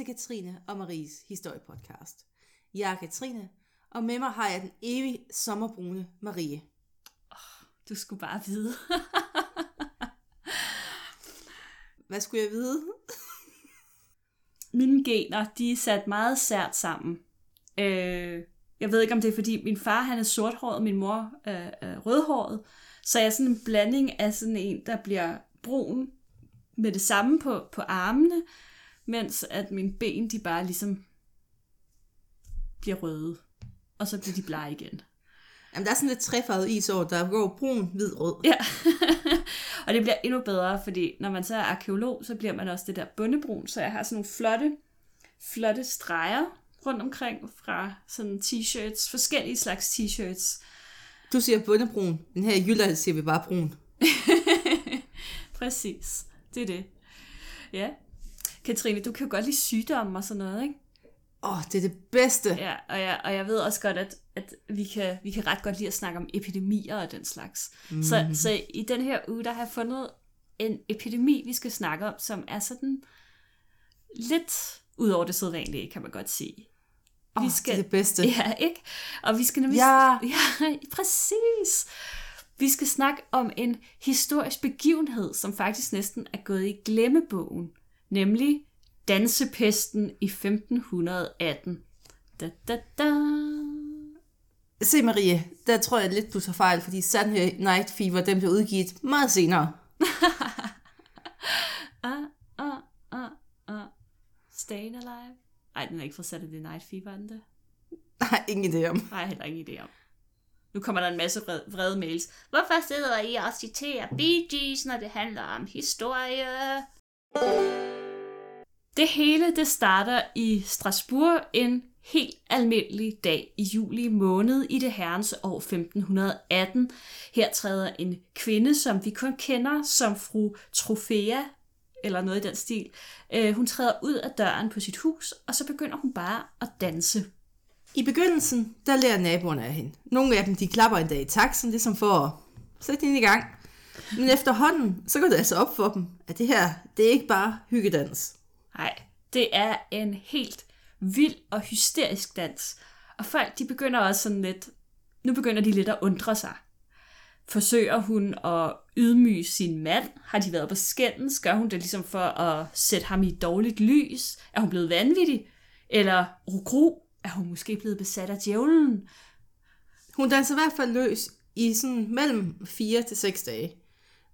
Til Katrine og Maries historiepodcast. Jeg er Katrine, og med mig har jeg den evige sommerbrune Marie. Du skulle bare vide. Hvad skulle jeg vide? Mine gener, de er sat meget sært sammen. Øh, jeg ved ikke, om det er, fordi min far han er sorthåret, min mor er, er rødhåret. Så jeg er sådan en blanding af sådan en, der bliver brun med det samme på, på armene, mens at mine ben, de bare ligesom bliver røde. Og så bliver de blege igen. Jamen, der er sådan lidt træfarvet is over, der går brun, hvid, rød. Ja, og det bliver endnu bedre, fordi når man så er arkeolog, så bliver man også det der bundebrun, så jeg har sådan nogle flotte, flotte streger rundt omkring fra sådan t-shirts, forskellige slags t-shirts. Du siger bundebrun, men her i Jylland siger vi bare brun. Præcis, det er det. Ja. Katrine, du kan jo godt lide sygdomme og sådan noget, ikke? Åh, oh, det er det bedste. Ja, og jeg, og jeg ved også godt, at, at vi, kan, vi kan ret godt lide at snakke om epidemier og den slags. Mm. Så, så i den her uge, der har jeg fundet en epidemi, vi skal snakke om, som er sådan lidt ud over det sædvanlige, kan man godt sige. Oh, det er det bedste. Ja, ikke? Og vi skal nemlig... Ja. ja, præcis. Vi skal snakke om en historisk begivenhed, som faktisk næsten er gået i glemmebogen, nemlig dansepesten i 1518. Da, da, da. Se Marie, der tror jeg lidt, du tager fejl, fordi Saturday Night Fever, den blev udgivet meget senere. ah, ah, ah, ah. Staying Alive? Ej, den er ikke fra Saturday Night Fever, er den det? Nej, ingen idé om. Nej, heller ingen idé om. Nu kommer der en masse vrede, vrede mails. Hvorfor sidder I og citerer Bee Gees, når det handler om historie? Det hele det starter i Strasbourg en helt almindelig dag i juli måned i det herrens år 1518. Her træder en kvinde, som vi kun kender som fru Trofea, eller noget i den stil. Øh, hun træder ud af døren på sit hus, og så begynder hun bare at danse. I begyndelsen, der lærer naboerne af hende. Nogle af dem, de klapper en dag i taxen, ligesom som for at sætte hende i gang. Men efterhånden, så går det altså op for dem, at det her, det er ikke bare hyggedans. Nej, det er en helt vild og hysterisk dans. Og folk, de begynder også sådan lidt, nu begynder de lidt at undre sig. Forsøger hun at ydmyge sin mand? Har de været på skændens? Gør hun det ligesom for at sætte ham i et dårligt lys? Er hun blevet vanvittig? Eller rugru? Er hun måske blevet besat af djævlen? Hun danser i hvert fald løs i sådan mellem 4 til 6 dage.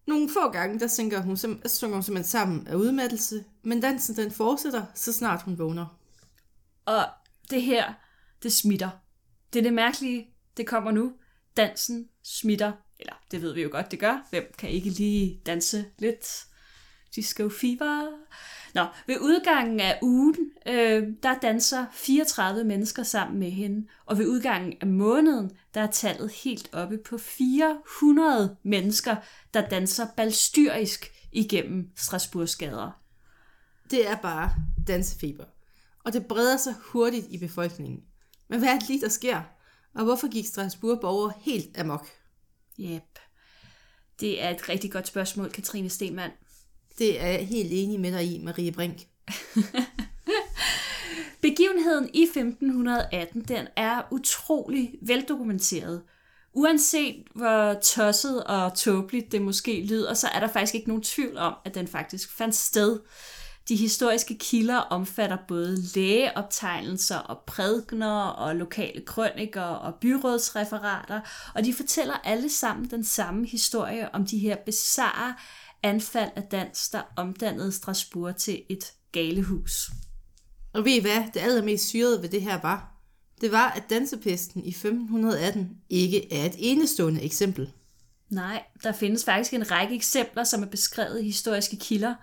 Nogle få gange, der synger hun, sim- synger hun simpelthen sammen af udmattelse, men dansen den fortsætter, så snart hun vågner. Og det her, det smitter. Det er det mærkelige, det kommer nu. Dansen smitter. Eller det ved vi jo godt, det gør. Hvem kan ikke lige danse lidt? Disco fever. Nå, ved udgangen af ugen, øh, der danser 34 mennesker sammen med hende. Og ved udgangen af måneden, der er tallet helt oppe på 400 mennesker, der danser balstyrisk igennem Strasbourgs gader. Det er bare dansefeber. Og det breder sig hurtigt i befolkningen. Men hvad er det lige, der sker? Og hvorfor gik Strasbourg borger helt amok? Yep. Det er et rigtig godt spørgsmål, Katrine Stemann. Det er jeg helt enig med dig i, Marie Brink. Begivenheden i 1518, den er utrolig veldokumenteret. Uanset hvor tosset og tåbeligt det måske lyder, så er der faktisk ikke nogen tvivl om, at den faktisk fandt sted. De historiske kilder omfatter både lægeoptegnelser og prædikner og lokale krøniker og byrådsreferater, og de fortæller alle sammen den samme historie om de her bizarre anfald af dans, der omdannede Strasbourg til et galehus. Og ved I hvad, det allermest syrede ved det her var? Det var, at dansepesten i 1518 ikke er et enestående eksempel. Nej, der findes faktisk en række eksempler, som er beskrevet i historiske kilder.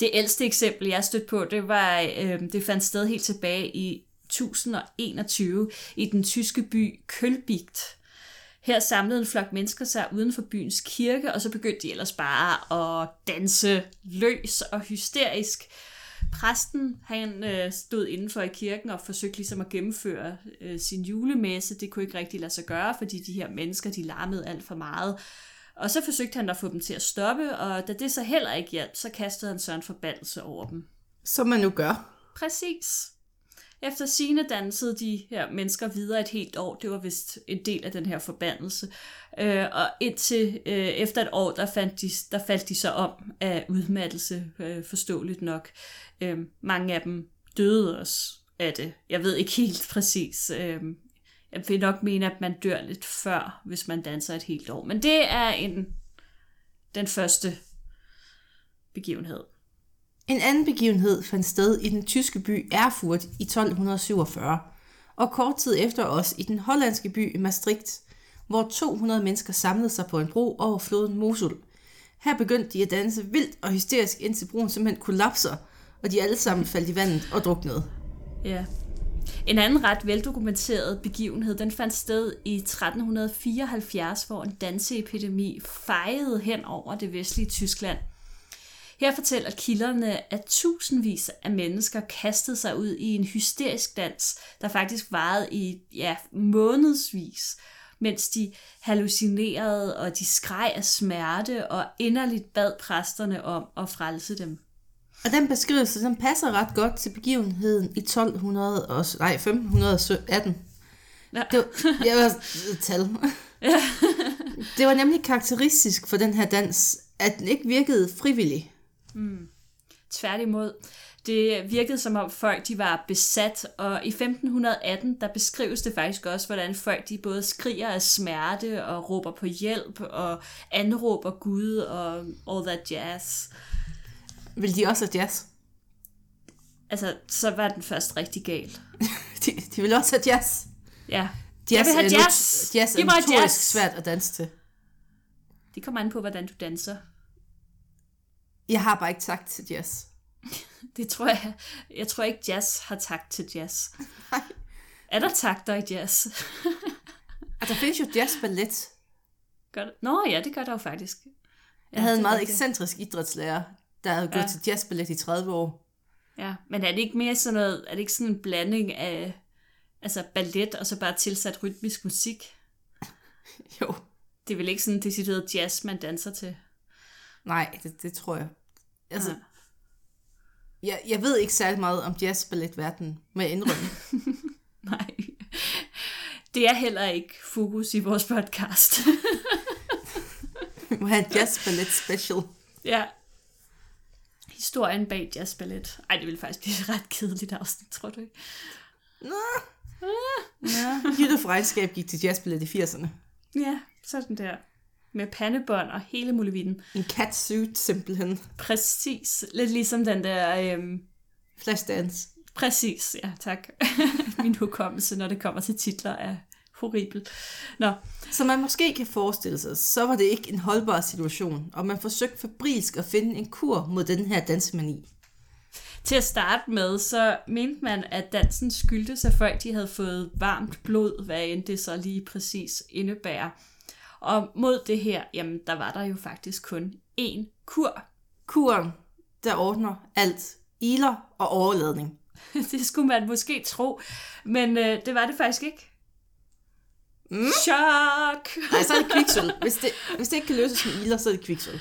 Det ældste eksempel, jeg stødte på, det var, øh, det fandt sted helt tilbage i 1021 i den tyske by Kølbigt. Her samlede en flok mennesker sig uden for byens kirke, og så begyndte de ellers bare at danse løs og hysterisk. Præsten, han øh, stod indenfor i kirken og forsøgte ligesom at gennemføre øh, sin julemesse. Det kunne ikke rigtig lade sig gøre, fordi de her mennesker, de larmede alt for meget. Og så forsøgte han at få dem til at stoppe, og da det så heller ikke hjalp, så kastede han så en forbandelse over dem. Som man nu gør. Præcis. Efter sine dansede de her mennesker videre et helt år. Det var vist en del af den her forbandelse. Øh, og indtil øh, efter et år, der, fandt de, der faldt de så om af udmattelse, øh, forståeligt nok. Øh, mange af dem døde også af det. Jeg ved ikke helt præcis. Øh, jeg vil nok mene, at man dør lidt før, hvis man danser et helt år. Men det er en, den første begivenhed. En anden begivenhed fandt sted i den tyske by Erfurt i 1247, og kort tid efter også i den hollandske by Maastricht, hvor 200 mennesker samlede sig på en bro over floden Mosul. Her begyndte de at danse vildt og hysterisk, indtil broen simpelthen kollapser, og de alle sammen faldt i vandet og druknede. Ja. En anden ret veldokumenteret begivenhed, den fandt sted i 1374, hvor en danseepidemi fejede hen over det vestlige Tyskland – her fortæller kilderne, at tusindvis af mennesker kastede sig ud i en hysterisk dans, der faktisk varede i ja, månedsvis, mens de hallucinerede og de skreg af smerte og inderligt bad præsterne om at frelse dem. Og den beskrivelse, den passer ret godt til begivenheden i 1200 og, nej, 1518. Ja. Det var, jeg var tal. Ja. det var nemlig karakteristisk for den her dans, at den ikke virkede frivillig. Mm. Tværtimod. Det virkede som om folk de var besat, og i 1518 der beskrives det faktisk også, hvordan folk de både skriger af smerte og råber på hjælp og anråber Gud og all that jazz. Vil de også have jazz? Altså, så var den først rigtig gal. de, de vil også have jazz. Ja. Jazz Jeg vil have jazz. jazz er notorisk jazz. svært at danse til. Det kommer an på, hvordan du danser. Jeg har bare ikke takt til jazz. Det tror jeg. Jeg tror ikke, jazz har takt til jazz. Nej. Er der takter i jazz? Og der findes jo jazzballet. Gør det? Nå ja, det gør der jo faktisk. Jeg ja, havde en meget ekscentrisk idrætslærer, der havde gået ja. til jazzballet i 30 år. Ja, men er det ikke mere sådan noget, er det ikke sådan en blanding af altså ballet og så bare tilsat rytmisk musik? jo. Det er vel ikke sådan decideret jazz, man danser til? Nej, det, det tror jeg. Altså, ja. jeg, jeg ved ikke særlig meget om jazzballetverden, må jeg indrømme. Nej. Det er heller ikke fokus i vores podcast. Vi må have en jazzballet special. Ja. Historien bag jazzballet. Ej, det ville faktisk blive ret kedeligt afsnit, tror du ikke? Nå. Ah. Ja. Jytte Frejdskab gik til jazzballet i 80'erne. Ja, sådan der med pandebånd og hele muligheden. En catsuit simpelthen. Præcis. Lidt ligesom den der... Øhm... Flashdance. Præcis, ja tak. Min hukommelse, når det kommer til titler, er horribel. Nå. Som man måske kan forestille sig, så var det ikke en holdbar situation, og man forsøgte fabrilsk at finde en kur mod den her dansemani. Til at starte med, så mente man, at dansen skyldtes af folk, de havde fået varmt blod, hvad end det så lige præcis indebærer. Og mod det her, jamen der var der jo faktisk kun én kur. Kuren, der ordner alt. Iler og overladning. det skulle man måske tro, men øh, det var det faktisk ikke. Mm. Chok! Nej, så er det kviksøl. Hvis det, hvis det ikke kan løses med iler, så er det kviksøl.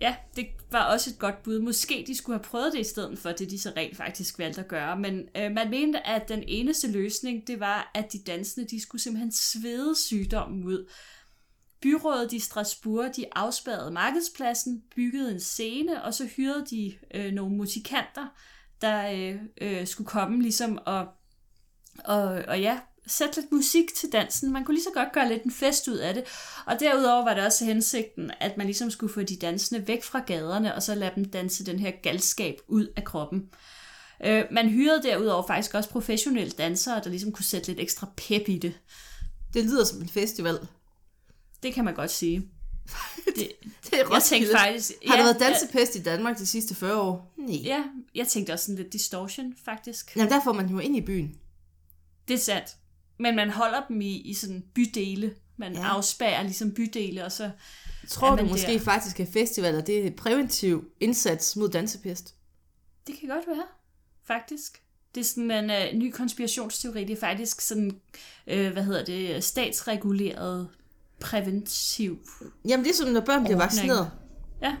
Ja, det var også et godt bud. Måske de skulle have prøvet det i stedet for det, de så rent faktisk valgte at gøre. Men øh, man mente, at den eneste løsning, det var, at de dansende, de skulle simpelthen svede sygdommen ud. Byrådet i Strasbourg, de afspærrede markedspladsen, byggede en scene, og så hyrede de øh, nogle musikanter, der øh, øh, skulle komme ligesom og, og, og ja, sætte lidt musik til dansen. Man kunne lige så godt gøre lidt en fest ud af det. Og derudover var det også hensigten, at man ligesom skulle få de dansende væk fra gaderne, og så lade dem danse den her galskab ud af kroppen. Øh, man hyrede derudover faktisk også professionelle dansere, der ligesom kunne sætte lidt ekstra pep i det. Det lyder som en festival. Det kan man godt sige. Det, det er jeg tænkte faktisk... Har ja, der været dansepest i Danmark de sidste 40 år? Nej. Ja, jeg tænkte også sådan lidt distortion, faktisk. Jamen, der får man jo ind i byen. Det er sandt. Men man holder dem i, i sådan bydele. Man ja. afspærer ligesom bydele, og så... Tror du måske der. faktisk, at festivaler det er en præventiv indsats mod dansepest? Det kan godt være, faktisk. Det er sådan en uh, ny konspirationsteori. Det er faktisk sådan, uh, hvad hedder det, statsreguleret præventiv Jamen, det er som, når børn bliver vaccineret. Ja.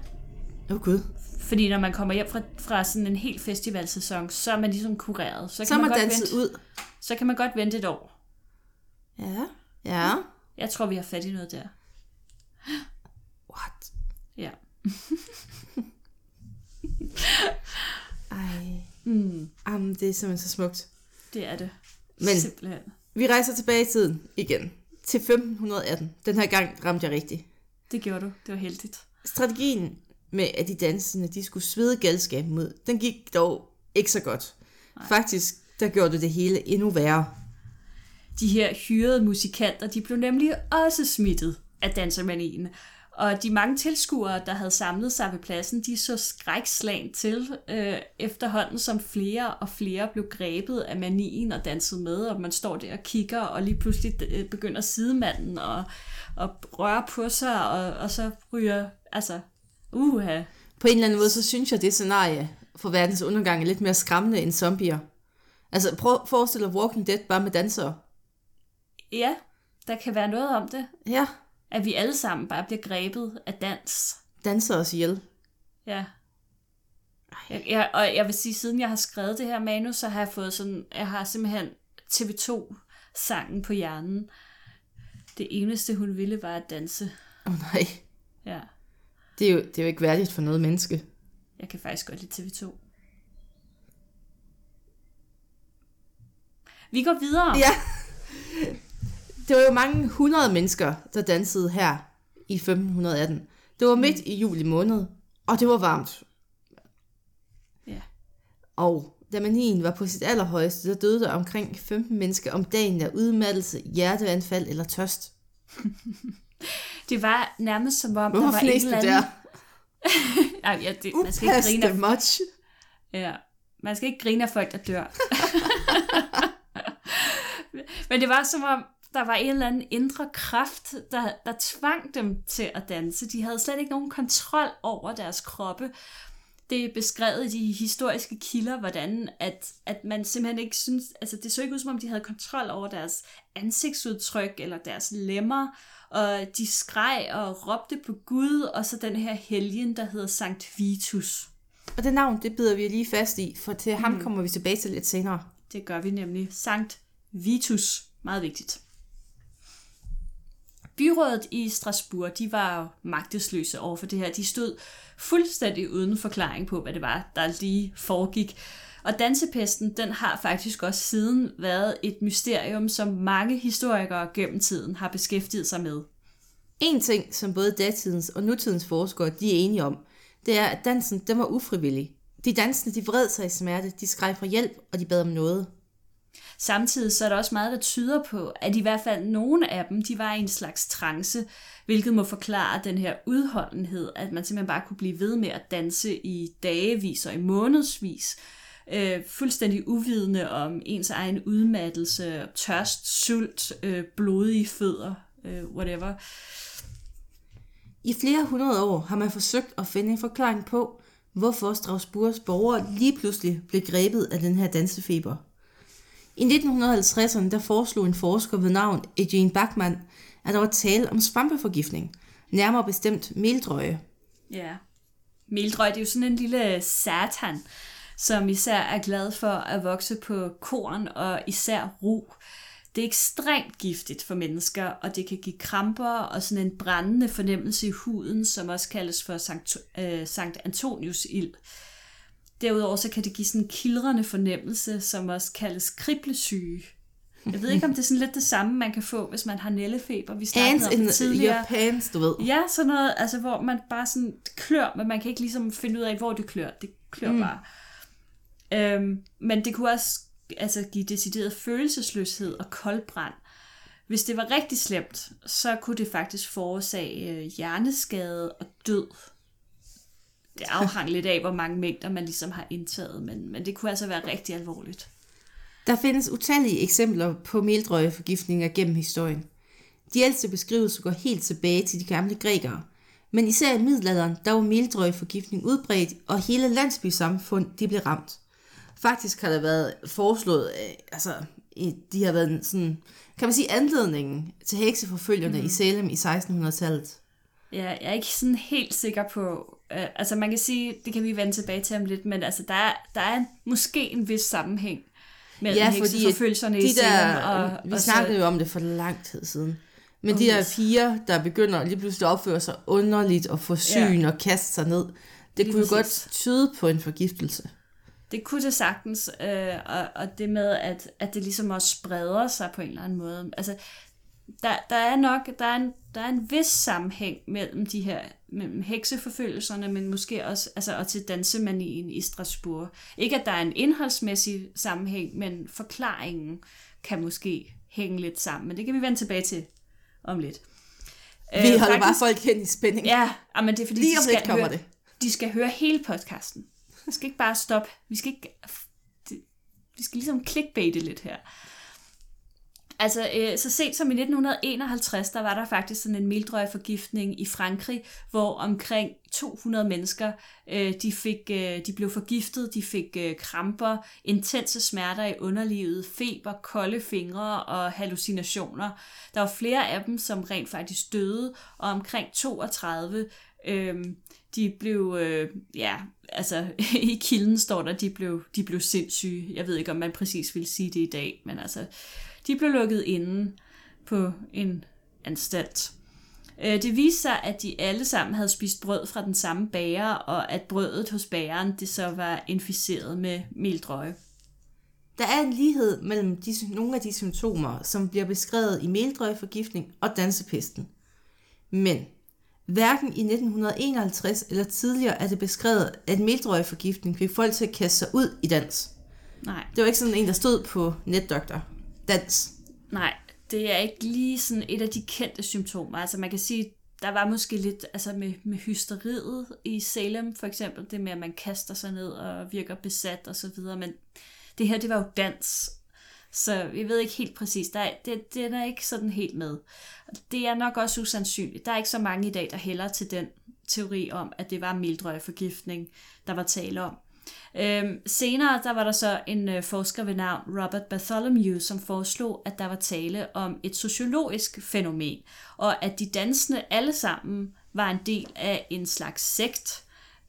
Åh, oh, Gud. Fordi når man kommer hjem fra, fra sådan en helt festivalsæson, så er man ligesom kureret. Så kan Så er man godt danset vente, ud. Så kan man godt vente et år. Ja. Ja. Jeg tror, vi har fat i noget der. What? Ja. Ej. Mm, Jamen, det er simpelthen så smukt. det er det. Men- Simpelthen. Vi rejser tilbage i tiden igen. Til 1518. Den her gang ramte jeg rigtigt. Det gjorde du. Det var heldigt. Strategien med, at de dansende de skulle svede galskaben ud, den gik dog ikke så godt. Faktisk, der gjorde det det hele endnu værre. De her hyrede musikanter, de blev nemlig også smittet af dansermanien. Og de mange tilskuere, der havde samlet sig ved pladsen, de så skrækslagen til øh, efterhånden, som flere og flere blev grebet af manien og dansede med, og man står der og kigger, og lige pludselig øh, begynder sidemanden og, og røre på sig, og, og så ryger, altså, uha. På en eller anden måde, så synes jeg, det scenarie for verdens undergang er lidt mere skræmmende end zombier. Altså, prøv at forestille dig Walking Dead bare med dansere. Ja, der kan være noget om det, Ja, at vi alle sammen bare bliver grebet af dans. danser os ihjel. Ja. Jeg, jeg, og jeg vil sige, siden jeg har skrevet det her manus, så har jeg fået sådan, jeg har simpelthen TV2-sangen på hjernen. Det eneste, hun ville, var at danse. Åh oh, nej, Ja, det er, jo, det er jo ikke værdigt for noget menneske. jeg kan faktisk godt lide TV2. Vi går videre. Ja. Det var jo mange hundrede mennesker, der dansede her i 1518. Det var midt i juli måned, og det var varmt. Ja. Og da manien var på sit allerhøjeste, der døde der omkring 15 mennesker om dagen af udmattelse, hjerteanfald eller tørst. Det var nærmest som om, Hvorfor der var en eller anden... der? Ej, ja, det, man skal ikke grine af much. Ja, man skal ikke grine af folk, der dør. Men det var som om, der var en eller anden indre kraft, der, der tvang dem til at danse. De havde slet ikke nogen kontrol over deres kroppe. Det er beskrevet i de historiske kilder, hvordan at, at man simpelthen ikke synes, altså det så ikke ud som om, de havde kontrol over deres ansigtsudtryk eller deres lemmer, og de skreg og råbte på Gud, og så den her helgen, der hedder Sankt Vitus. Og det navn, det bider vi lige fast i, for til ham kommer vi tilbage til lidt senere. Det gør vi nemlig. Sankt Vitus. Meget vigtigt. Byrådet i Strasbourg, de var magtesløse over for det her. De stod fuldstændig uden forklaring på, hvad det var, der lige foregik. Og dansepesten, den har faktisk også siden været et mysterium, som mange historikere gennem tiden har beskæftiget sig med. En ting, som både datidens og nutidens forskere de er enige om, det er, at dansen den var ufrivillig. De dansende de vred sig i smerte, de skreg for hjælp, og de bad om noget. Samtidig så er der også meget, der tyder på, at i hvert fald nogle af dem, de var i en slags trance, hvilket må forklare den her udholdenhed, at man simpelthen bare kunne blive ved med at danse i dagevis og i månedsvis, øh, fuldstændig uvidende om ens egen udmattelse, tørst, sult, øh, blodige fødder, øh, whatever. I flere hundrede år har man forsøgt at finde en forklaring på, hvorfor Strasbourgs borgere lige pludselig blev grebet af den her dansefeber. I 1950'erne der foreslog en forsker ved navn Eugene Bachmann, at der var tale om svampeforgiftning, nærmere bestemt meldrøje. Ja. meldrøje det er jo sådan en lille satan, som især er glad for at vokse på korn og især ro. Det er ekstremt giftigt for mennesker, og det kan give kramper og sådan en brændende fornemmelse i huden, som også kaldes for Sankt, øh, Sankt Antonius ild. Derudover så kan det give sådan en kildrende fornemmelse, som også kaldes kriblesyge. Jeg ved ikke, om det er sådan lidt det samme, man kan få, hvis man har nællefeber. Vi snakkede om det tidligere. your pants, du ved. Ja, sådan noget, altså hvor man bare sådan klør, men man kan ikke ligesom finde ud af, hvor det klør. Det klør mm. bare. Øhm, men det kunne også altså, give decideret følelsesløshed og koldbrand. Hvis det var rigtig slemt, så kunne det faktisk forårsage øh, hjerneskade og død. Det afhang lidt af, hvor mange mængder man ligesom har indtaget, men, men det kunne altså være rigtig alvorligt. Der findes utallige eksempler på meldrøjeforgiftninger gennem historien. De ældste beskrivelser går helt tilbage til de gamle grækere. Men især i middelalderen, der var meldrøjeforgiftning udbredt, og hele landsbysamfund de blev ramt. Faktisk har der været foreslået, øh, altså i- de har været sådan, kan man sige, anledningen til hekseforfølgerne mm. i Salem i 1600-tallet. Ja, jeg er ikke sådan helt sikker på, øh, altså man kan sige, det kan vi vende tilbage til om lidt, men altså der er, der er måske en vis sammenhæng mellem Ja, ja, fordi hekseforfølgelserne de i der, og, vi og snakkede så, jo om det for lang tid siden. Men Oh, de der fire, der begynder lige pludselig at opføre sig underligt og få syn og kaste sig ned, det Lige kunne jo godt tyde på en forgiftelse. det kunne det sagtens, øh, og, og det med, at, at det ligesom også spreder sig på en eller anden måde. Altså, der, der er nok, der er, en, der er en vis sammenhæng mellem de her, mellem hekseforfølgelserne, men måske også, altså, og til dansemanien i Strasbourg. Ikke at der er en indholdsmæssig sammenhæng, men forklaringen kan måske hænge lidt sammen, men det kan vi vende tilbage til om lidt. Vi Øh, holder bare faktisk- folk hen i spænding. Ja, ah, men det er fordi, Lige de om skal lidt kommer høre, det. De skal høre hele podcasten. Vi skal ikke bare stoppe. Vi skal ikke... det- Vi skal ligesom clickbaite lidt her. Altså, øh, så sent som i 1951, der var der faktisk sådan en mildrøgforgiftning i Frankrig, hvor omkring 200 mennesker, øh, de, fik, øh, de blev forgiftet, de fik øh, kramper, intense smerter i underlivet, feber, kolde fingre og hallucinationer. Der var flere af dem, som rent faktisk døde, og omkring 32, øh, de blev, øh, ja, altså i kilden står der, de blev, de blev sindssyge. Jeg ved ikke, om man præcis vil sige det i dag, men altså, de blev lukket inde på en anstalt. Øh, Det viste sig, at de alle sammen havde spist brød fra den samme bager, og at brødet hos bageren det så var inficeret med meldrøje. Der er en lighed mellem de, nogle af de symptomer, som bliver beskrevet i meldrøgforgiftning og dansepesten. Men hverken i 1951 eller tidligere er det beskrevet, at meldrøgforgiftning fik folk til at kaste sig ud i dans. Nej, Det var ikke sådan en, der stod på netdoktor. Dans. nej, det er ikke lige sådan et af de kendte symptomer. Altså man kan sige, der var måske lidt altså med, med hysteriet i Salem for eksempel, det med, at man kaster sig ned og virker besat og så videre, men det her, det var jo dans. Så vi ved ikke helt præcis, der er, det, det er ikke sådan helt med. Det er nok også usandsynligt. Der er ikke så mange i dag, der hælder til den teori om, at det var meldrøgforgiftning, der var tale om. Øhm, senere der var der så en øh, forsker ved navn Robert Bartholomew, som foreslog, at der var tale om et sociologisk fænomen, og at de dansende alle sammen var en del af en slags sekt,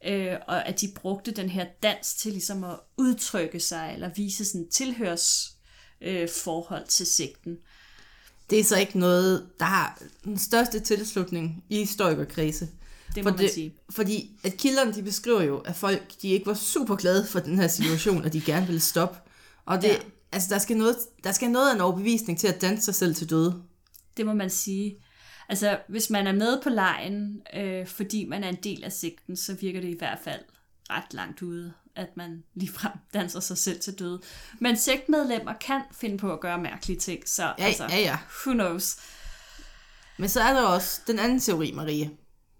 øh, og at de brugte den her dans til ligesom at udtrykke sig, eller vise sådan tilhørs øh, forhold til sekten. Det er så ikke noget, der har den største tilslutning i historikerkredse. Det må For man sige. Fordi at kilderne de beskriver jo, at folk de ikke var super glade for den her situation, og de gerne ville stoppe. Og det, Ja. altså, der, skal noget, der skal noget af en overbevisning til at danse sig selv til døde. Det må man sige. Altså, hvis man er med på lejen, øh, fordi man er en del af sekten, så virker det i hvert fald ret langt ude, at man ligefrem danser sig selv til døde. Men sektmedlemmer kan finde på at gøre mærkelige ting, så Ja, altså, ja, ja. who knows. Men så er der også den anden teori, Marie.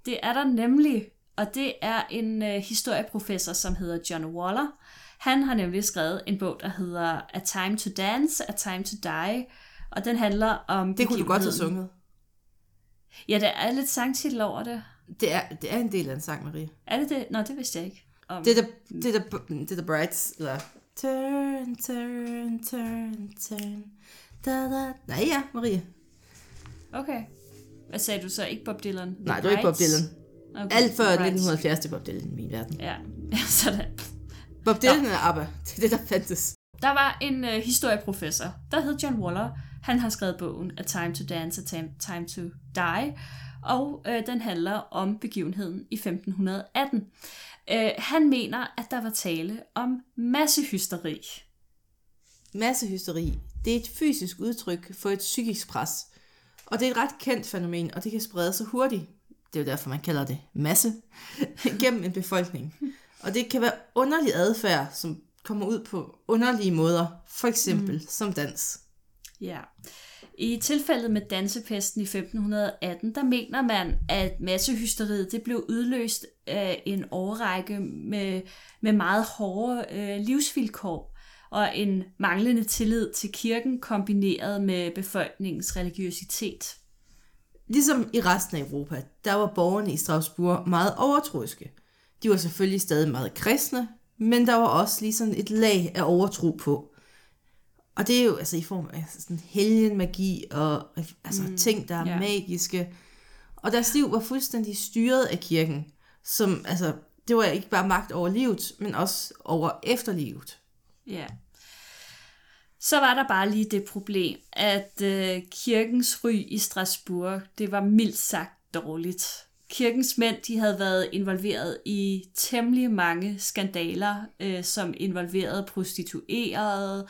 Det er der nemlig, og det er en øh, historieprofessor, som hedder John Waller. Han har nemlig skrevet en bog, der hedder A Time to Dance, A Time to Die, og den handler om Det kunne du godt have sunget. Ja, der er lidt sangtitel over det. Det er, det er en del af en sang, Marie. Er det det? Nå, det vidste jeg ikke. Om... Det er der, det er der, det er der Brights, eller... Turn, turn, turn, turn. Da, da. Nej, ja, Marie. Okay. Hvad sagde du så? Ikke Bob Dylan? The Nej, du er ikke Bob? Dylan. Okay, Alt før The Brights. 1970 til Bob Dylan i min verden. Ja, sådan. Bob Dylan er ABBA. Det er det, der fandtes. Der var en øh, historieprofessor, der hed John Waller. Han har skrevet bogen A Time to Dance, A Time, Time to Die, og øh, den handler om begivenheden i 1518. Øh, han mener, at der var tale om massehysteri. Massehysteri, det er et fysisk udtryk for et psykisk pres. Og det er et ret kendt fænomen, og det kan sprede sig hurtigt. Det er jo derfor, man kalder det masse, gennem en befolkning. Og det kan være underlig adfærd, som kommer ud på underlige måder, for eksempel mm. som dans. Ja. I tilfældet med dansepesten i 1518, der mener man, at massehysteriet det blev udløst af en årrække med, med meget hårde øh, livsvilkår og en manglende tillid til kirken kombineret med befolkningens religiøsitet. Ligesom i resten af Europa, der var borgerne i Strasbourg meget overtroiske. De var selvfølgelig stadig meget kristne, men der var også lige sådan et lag af overtro på. Og det er jo altså i form af sådan helgenmagi og altså mm, ting, der er yeah. magiske. Og deres liv var fuldstændig styret af kirken, som, altså, det var ikke bare magt over livet, men også over efterlivet. Ja. Så var der bare lige det problem, at øh, kirkens ry i Strasbourg, det var mildt sagt dårligt. Kirkens mænd, de havde været involveret i temmelig mange skandaler, øh, som involverede prostituerede,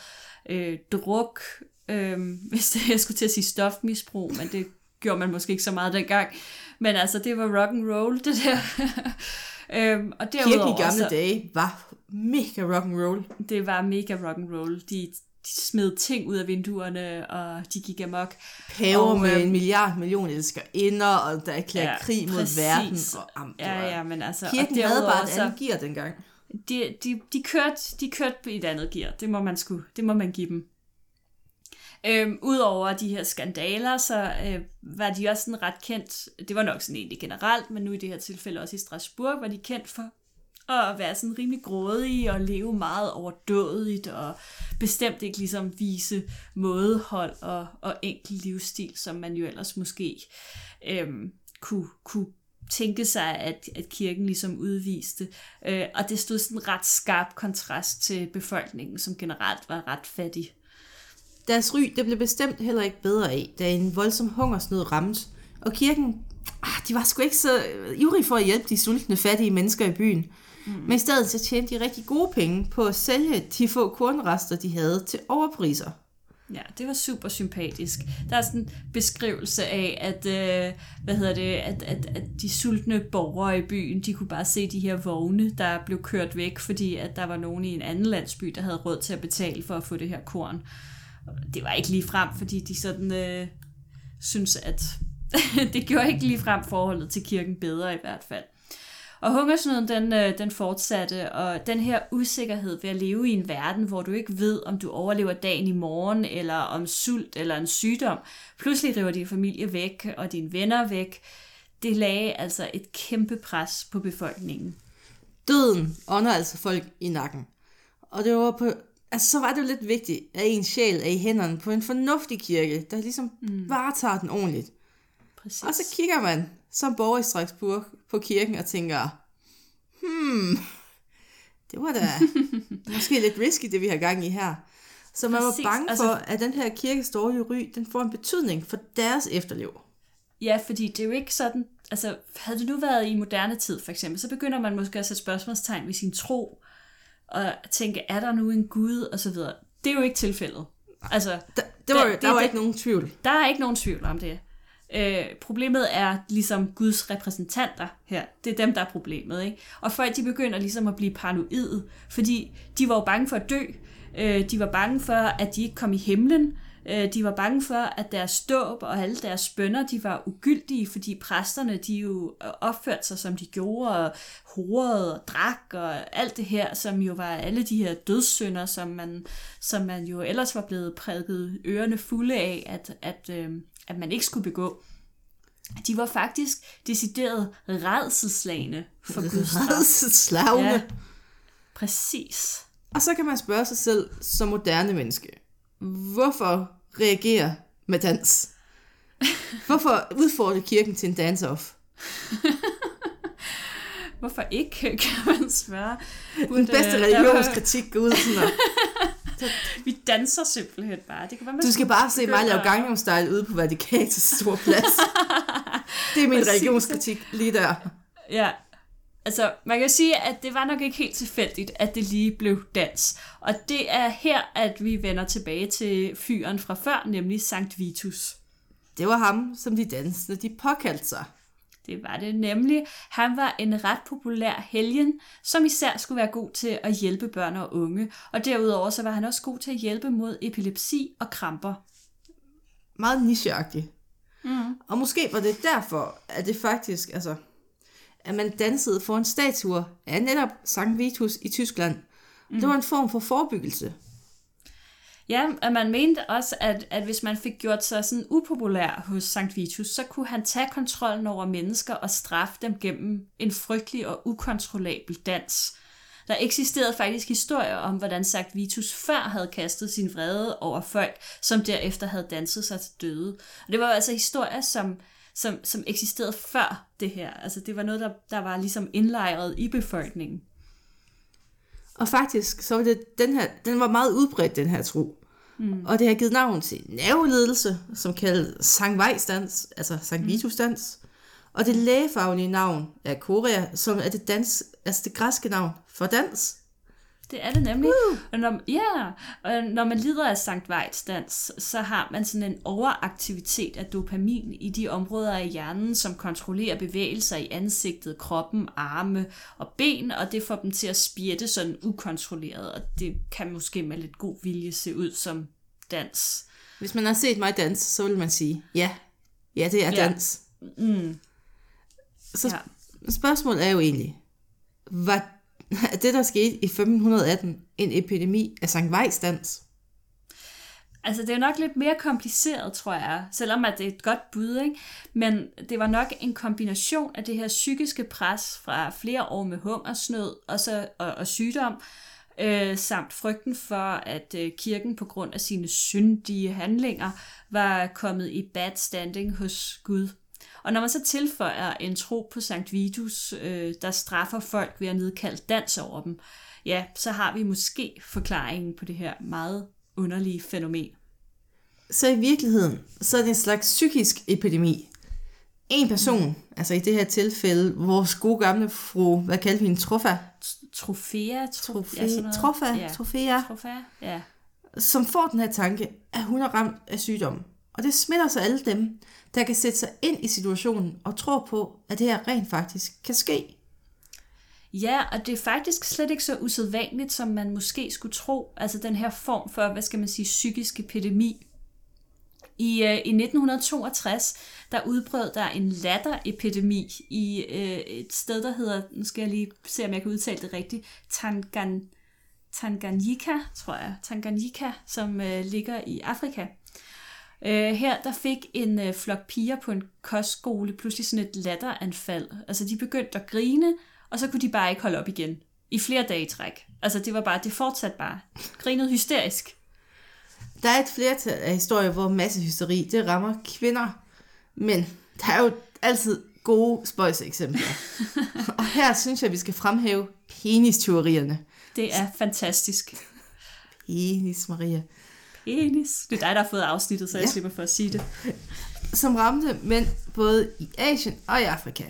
øh, druk, øh, hvis det, jeg skulle til at sige stofmisbrug, men det gjorde man måske ikke så meget dengang. Men altså, det var rock and roll, det der. øhm, og Kirken i gamle så, dage var mega rock and roll. Det var mega rock and roll. De, de smed ting ud af vinduerne, og de gik amok. Paver med øh, en milliard million elsker inder, og der erklærer ja, krig mod præcis. verden. Og, um, ja, ja, men altså... Kirken og havde bare et andet gear dengang. De, de, de, kørte, de kørte i et andet gear. Det må man, sku, det må man give dem. Øhm, Udover de her skandaler, så øh, var de også sådan ret kendt, det var nok sådan egentlig generelt, men nu i det her tilfælde også i Strasbourg, var de kendt for at være sådan rimelig grådige og leve meget overdådigt og bestemt ikke ligesom vise mådehold og, og enkel livsstil, som man jo ellers måske øhm, kunne, kunne tænke sig, at, at kirken ligesom udviste. Øh, og det stod sådan en ret skarp kontrast til befolkningen, som generelt var ret fattig. Deres ry det blev bestemt heller ikke bedre af, da en voldsom hungersnød ramte, og kirken ah, de var sgu ikke så ivrige for at hjælpe de sultne, fattige mennesker i byen. Mm. Men i stedet så tjente de rigtig gode penge på at sælge de få kornrester, de havde til overpriser. Ja, det var super sympatisk. Der er sådan en beskrivelse af, at, øh, hvad hedder det, at, at, at de sultne borgere i byen, de kunne bare se de her vogne, der blev kørt væk, fordi at der var nogen i en anden landsby, der havde råd til at betale for at få det her korn. Det var ikke lige frem, fordi de sådan øh, synes, at det gjorde ikke lige frem forholdet til kirken bedre i hvert fald. Og hungersnøden, den, øh, den fortsatte, og den her usikkerhed ved at leve i en verden, hvor du ikke ved, om du overlever dagen i morgen, eller om sult eller en sygdom, pludselig river din familie væk, og dine venner væk, det lagde altså et kæmpe pres på befolkningen. Døden ånder altså folk i nakken. Og det var på, altså så var det jo lidt vigtigt, at en sjæl er i hænderne på en fornuftig kirke, der ligesom mm. varetager den ordentligt. Præcis. Og så kigger man som borger i Strasbourg på kirken og tænker, hmm, det var da måske lidt risky, det vi har gang i her. Så man Præcis. var bange altså, for, at den her kirkes dårlige ry, den får en betydning for deres efterliv. Ja, fordi det er jo ikke sådan, altså havde det nu været i moderne tid for eksempel, så begynder man måske at sætte spørgsmålstegn ved sin tro, og tænke, er der nu en Gud, og så videre. Det er jo ikke tilfældet. Altså, der, det var, der, der var det, ikke nogen tvivl. Der er ikke nogen tvivl om det. Øh, problemet er ligesom Guds repræsentanter her. Det er dem, der er problemet. Ikke? Og folk de begynder ligesom at blive paranoide, fordi de var jo bange for at dø. Øh, de var bange for, at de ikke kom i himlen. Øh, de var bange for, at deres dåb og alle deres bønder, de var ugyldige, fordi præsterne, de jo opførte sig, som de gjorde, og horede og drak og alt det her, som jo var alle de her dødssynder, som man, som man jo ellers var blevet prædiket ørerne fulde af, at, at, øh, at man ikke skulle begå. De var faktisk decideret redselslagende for Guds straf. Ja, præcis. Og så kan man spørge sig selv som moderne menneske, hvorfor reagere med dans? Hvorfor udfordre kirken til en dance-off? hvorfor ikke, kan man spørge. Burde, Den bedste religionskritik går ud sådan vi danser simpelthen bare. Det kan være, du skal bare se mig lave Gangnam Style ude på Vatikanes store plads. det er min religionskritik lige der. Ja, altså man kan sige, at det var nok ikke helt tilfældigt, at det lige blev dans. Og det er her, at vi vender tilbage til fyren fra før, nemlig Sankt Vitus. Det var ham, som de dansende de påkaldte sig. Det var det nemlig. Han var en ret populær helgen, som især skulle være god til at hjælpe børn og unge. Og derudover så var han også god til at hjælpe mod epilepsi og kramper. Meget nicheagtigt. Mm. Og måske var det derfor, at det faktisk, altså, at man dansede for en statue af netop Sankt Vitus i Tyskland. Mm. Det var en form for forebyggelse. Ja, og man mente også, at, at hvis man fik gjort sig sådan upopulær hos Sankt Vitus, så kunne han tage kontrollen over mennesker og straffe dem gennem en frygtelig og ukontrollabel dans. Der eksisterede faktisk historier om, hvordan Sankt Vitus før havde kastet sin vrede over folk, som derefter havde danset sig til døde. Og det var altså historier, som, som, som eksisterede før det her. Altså det var noget, der, der var ligesom indlejret i befolkningen. Og faktisk, så var det, den her, den var meget udbredt, den her tro. Mm. Og det har givet navn til nerveledelse, som kaldes Sangvejstans, altså Sankt Vitusdans. Mm. Og det lægefaglige navn er Korea, som er det, dans, altså det græske navn for dans. Det er det nemlig. Uh. Og når, ja, og når man lider af Sankt Vejtsdans, så har man sådan en overaktivitet af dopamin i de områder af hjernen, som kontrollerer bevægelser i ansigtet, kroppen, arme og ben, og det får dem til at spjætte sådan ukontrolleret, og det kan måske med lidt god vilje se ud som dans. Hvis man har set mig danse, så vil man sige, ja, ja det er dans. Ja. Mm. Så ja. spørgsmålet er jo egentlig, var det, der skete i 1518, en epidemi af Sankt Vejstans? Altså, det er nok lidt mere kompliceret, tror jeg, selvom at det er et godt bud, ikke? Men det var nok en kombination af det her psykiske pres fra flere år med hungersnød og, så, og, og sygdom, øh, samt frygten for, at øh, kirken på grund af sine syndige handlinger var kommet i bad standing hos Gud. Og når man så tilføjer en tro på Sankt Vitus, øh, der straffer folk ved at nedkalde dans over dem, ja, så har vi måske forklaringen på det her meget underlige fænomen. Så i virkeligheden, så er det en slags psykisk epidemi. En person, mm. altså i det her tilfælde, vores gode gamle fru, hvad kaldte vi en trofa? Trofea? Trofea? Ja, trofa? Ja. Trofea? Trofea, ja. Som får den her tanke, at hun er ramt af sygdom. Og det smitter sig alle dem, der kan sætte sig ind i situationen og tro på, at det her rent faktisk kan ske. Ja, og det er faktisk slet ikke så usædvanligt, som man måske skulle tro. Altså den her form for, hvad skal man sige, psykisk epidemi. I, øh, I 1962, der udbrød der en latterepidemi i øh, et sted, der hedder, nu skal jeg lige se, om jeg kan udtale det rigtigt, Tangan, Tanganyika, tror jeg, Tanganyika, som øh, ligger i Afrika. Øh, her der fik en øh, flok piger på en kostskole pludselig sådan et latteranfald. Altså de begyndte at grine, og så kunne de bare ikke holde op igen. I flere dage i træk. Altså det var bare, det fortsatte bare. Grinede hysterisk. Der er et flertal af historier, hvor massehysteri, det rammer kvinder. Men der er jo altid gode eksempler. og her synes jeg, vi skal fremhæve penisteorierne. Det er fantastisk. Penis, Maria. Penis. Det er dig, der har fået afsnittet, så jeg ja. slipper for at sige det. Som ramte mænd både i Asien og i Afrika.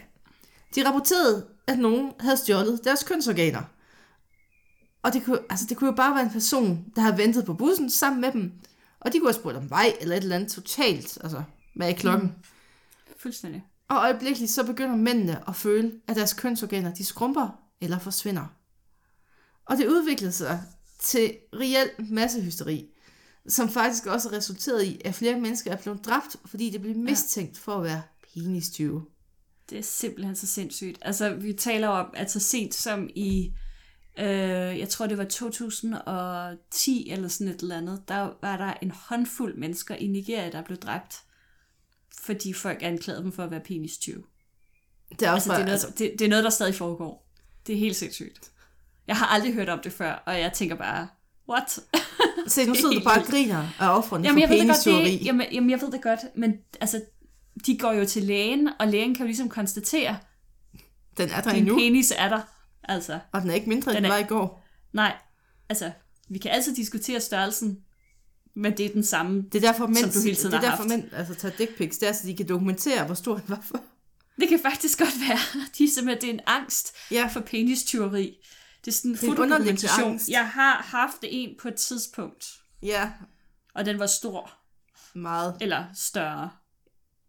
De rapporterede, at nogen havde stjålet deres kønsorganer. Og det kunne, altså det kunne jo bare være en person, der har ventet på bussen sammen med dem. Og de kunne have spurgt om vej eller et eller andet totalt. Altså, hvad er klokken? Mm. Fuldstændig. Og øjeblikkeligt så begynder mændene at føle, at deres kønsorganer de skrumper eller forsvinder. Og det udviklede sig til reel massehysteri som faktisk også har resulteret i, at flere mennesker er blevet dræbt, fordi det blev mistænkt ja. for at være penistyve. Det er simpelthen så sindssygt. Altså, vi taler om, at så sent som i, øh, jeg tror det var 2010 eller sådan et eller andet, der var der en håndfuld mennesker i Nigeria, der blev dræbt, fordi folk anklagede dem for at være penistyve. Det er, også altså, bare, det, er noget, altså... det, det er noget, der stadig foregår. Det er helt sindssygt. Jeg har aldrig hørt om det før, og jeg tænker bare, what? Se, nu sidder du bare og griner af offrene jamen, for penisteori. Jamen, jamen, jeg ved det godt, men altså, de går jo til lægen, og lægen kan jo ligesom konstatere, den er der din endnu. penis er der. Altså, og den er ikke mindre, end den var i går. Nej, altså, vi kan altid diskutere størrelsen, men det er den samme, det er derfor, mænd, som du hele tiden Det er derfor, mænd altså, tager dick pics, det er, så de kan dokumentere, hvor stor den var for. Det kan faktisk godt være. De er simpelthen, det er en angst ja. for penistyveri. Det er sådan en fotodokumentation. Jeg har haft en på et tidspunkt. Ja. Og den var stor. Meget. Eller større.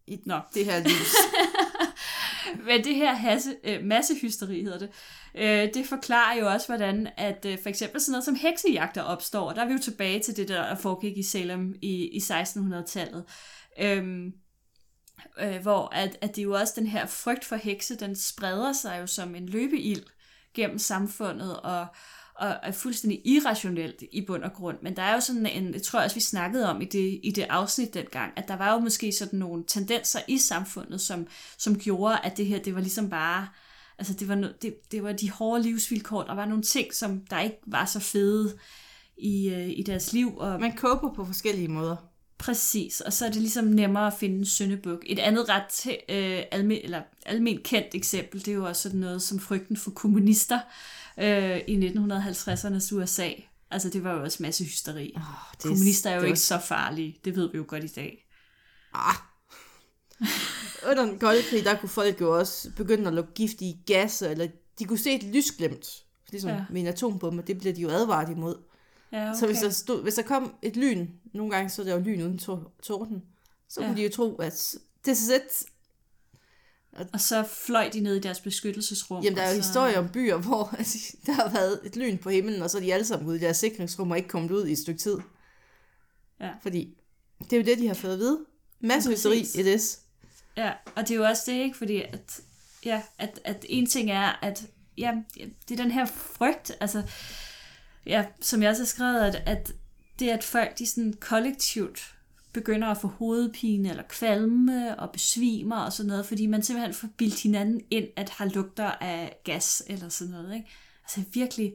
I Nå. det her lys. Men det her hasse, øh, massehysteri hedder det, øh, det forklarer jo også, hvordan at øh, for eksempel sådan noget som heksejagter opstår. Der er vi jo tilbage til det, der foregik i Salem i, i 1600-tallet. Øhm, øh, hvor at, at det jo også den her frygt for hekse, den spreder sig jo som en løbeild gennem samfundet og, og er fuldstændig irrationelt i bund og grund. Men der er jo sådan en, jeg tror også, vi snakkede om i det, i det afsnit dengang, at der var jo måske sådan nogle tendenser i samfundet, som, som gjorde, at det her, det var ligesom bare, altså det var, no, det, det var de hårde livsvilkår, der var nogle ting, som der ikke var så fede i, øh, i deres liv. Og Man kåber på forskellige måder. Præcis, og så er det ligesom nemmere at finde en syndebuk. Et andet ret øh, almen, eller almen kendt eksempel, det er jo også sådan noget som frygten for kommunister øh, i 1950'ernes USA. Altså det var jo også masse hysteri. Oh, det, Kommunister er jo det ikke så farlige, det ved vi jo godt i dag. Ah. Under den kolde krig, der kunne folk jo også begynde at lukke giftige gasser, eller de kunne se et lysglimt, ligesom ja. med en atombombe, det bliver de jo advaret imod. Ja, okay. Så hvis der, stod, hvis der kom et lyn, nogle gange så er der jo lyn uden torden, så ja. kunne de jo tro, at det er sæt. Og, og så fløj de ned i deres beskyttelsesrum. Jamen, der er jo så... historier om byer, hvor altså, der har været et lyn på himlen, og så er de alle sammen ude i deres sikringsrum og ikke kommet ud i et stykke tid. Ja. Fordi det er jo det, de har fået at vide. Masse ja, hysteri i det. Ja, og det er jo også det, ikke? Fordi at, ja, at, at en ting er, at ja, det er den her frygt, altså, ja, som jeg også har skrevet, at, at det at folk, de sådan kollektivt begynder at få hovedpine eller kvalme og besvimer og sådan noget, fordi man simpelthen får bildt hinanden ind, at har lugter af gas eller sådan noget. Ikke? Altså virkelig,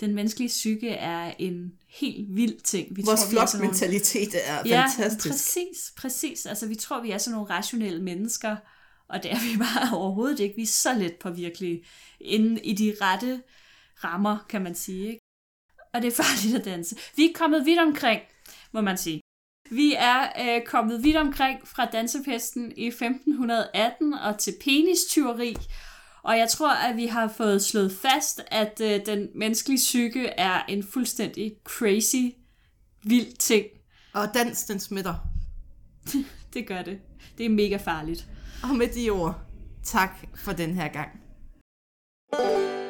den menneskelige psyke er en helt vild ting. Vi Vores tror, flokmentalitet er, nogle... er fantastisk. Ja, præcis, præcis. Altså vi tror, vi er sådan nogle rationelle mennesker, og det er vi bare overhovedet ikke. Vi er så let på virkelig inden i de rette rammer, kan man sige. Ikke? Og det er farligt at danse. Vi er kommet vidt omkring, må man sige. Vi er øh, kommet vidt omkring fra dansepesten i 1518 og til penistyveri. Og jeg tror, at vi har fået slået fast, at øh, den menneskelige psyke er en fuldstændig crazy, vild ting. Og dans, den smitter. det gør det. Det er mega farligt. Og med de ord, tak for den her gang. thank you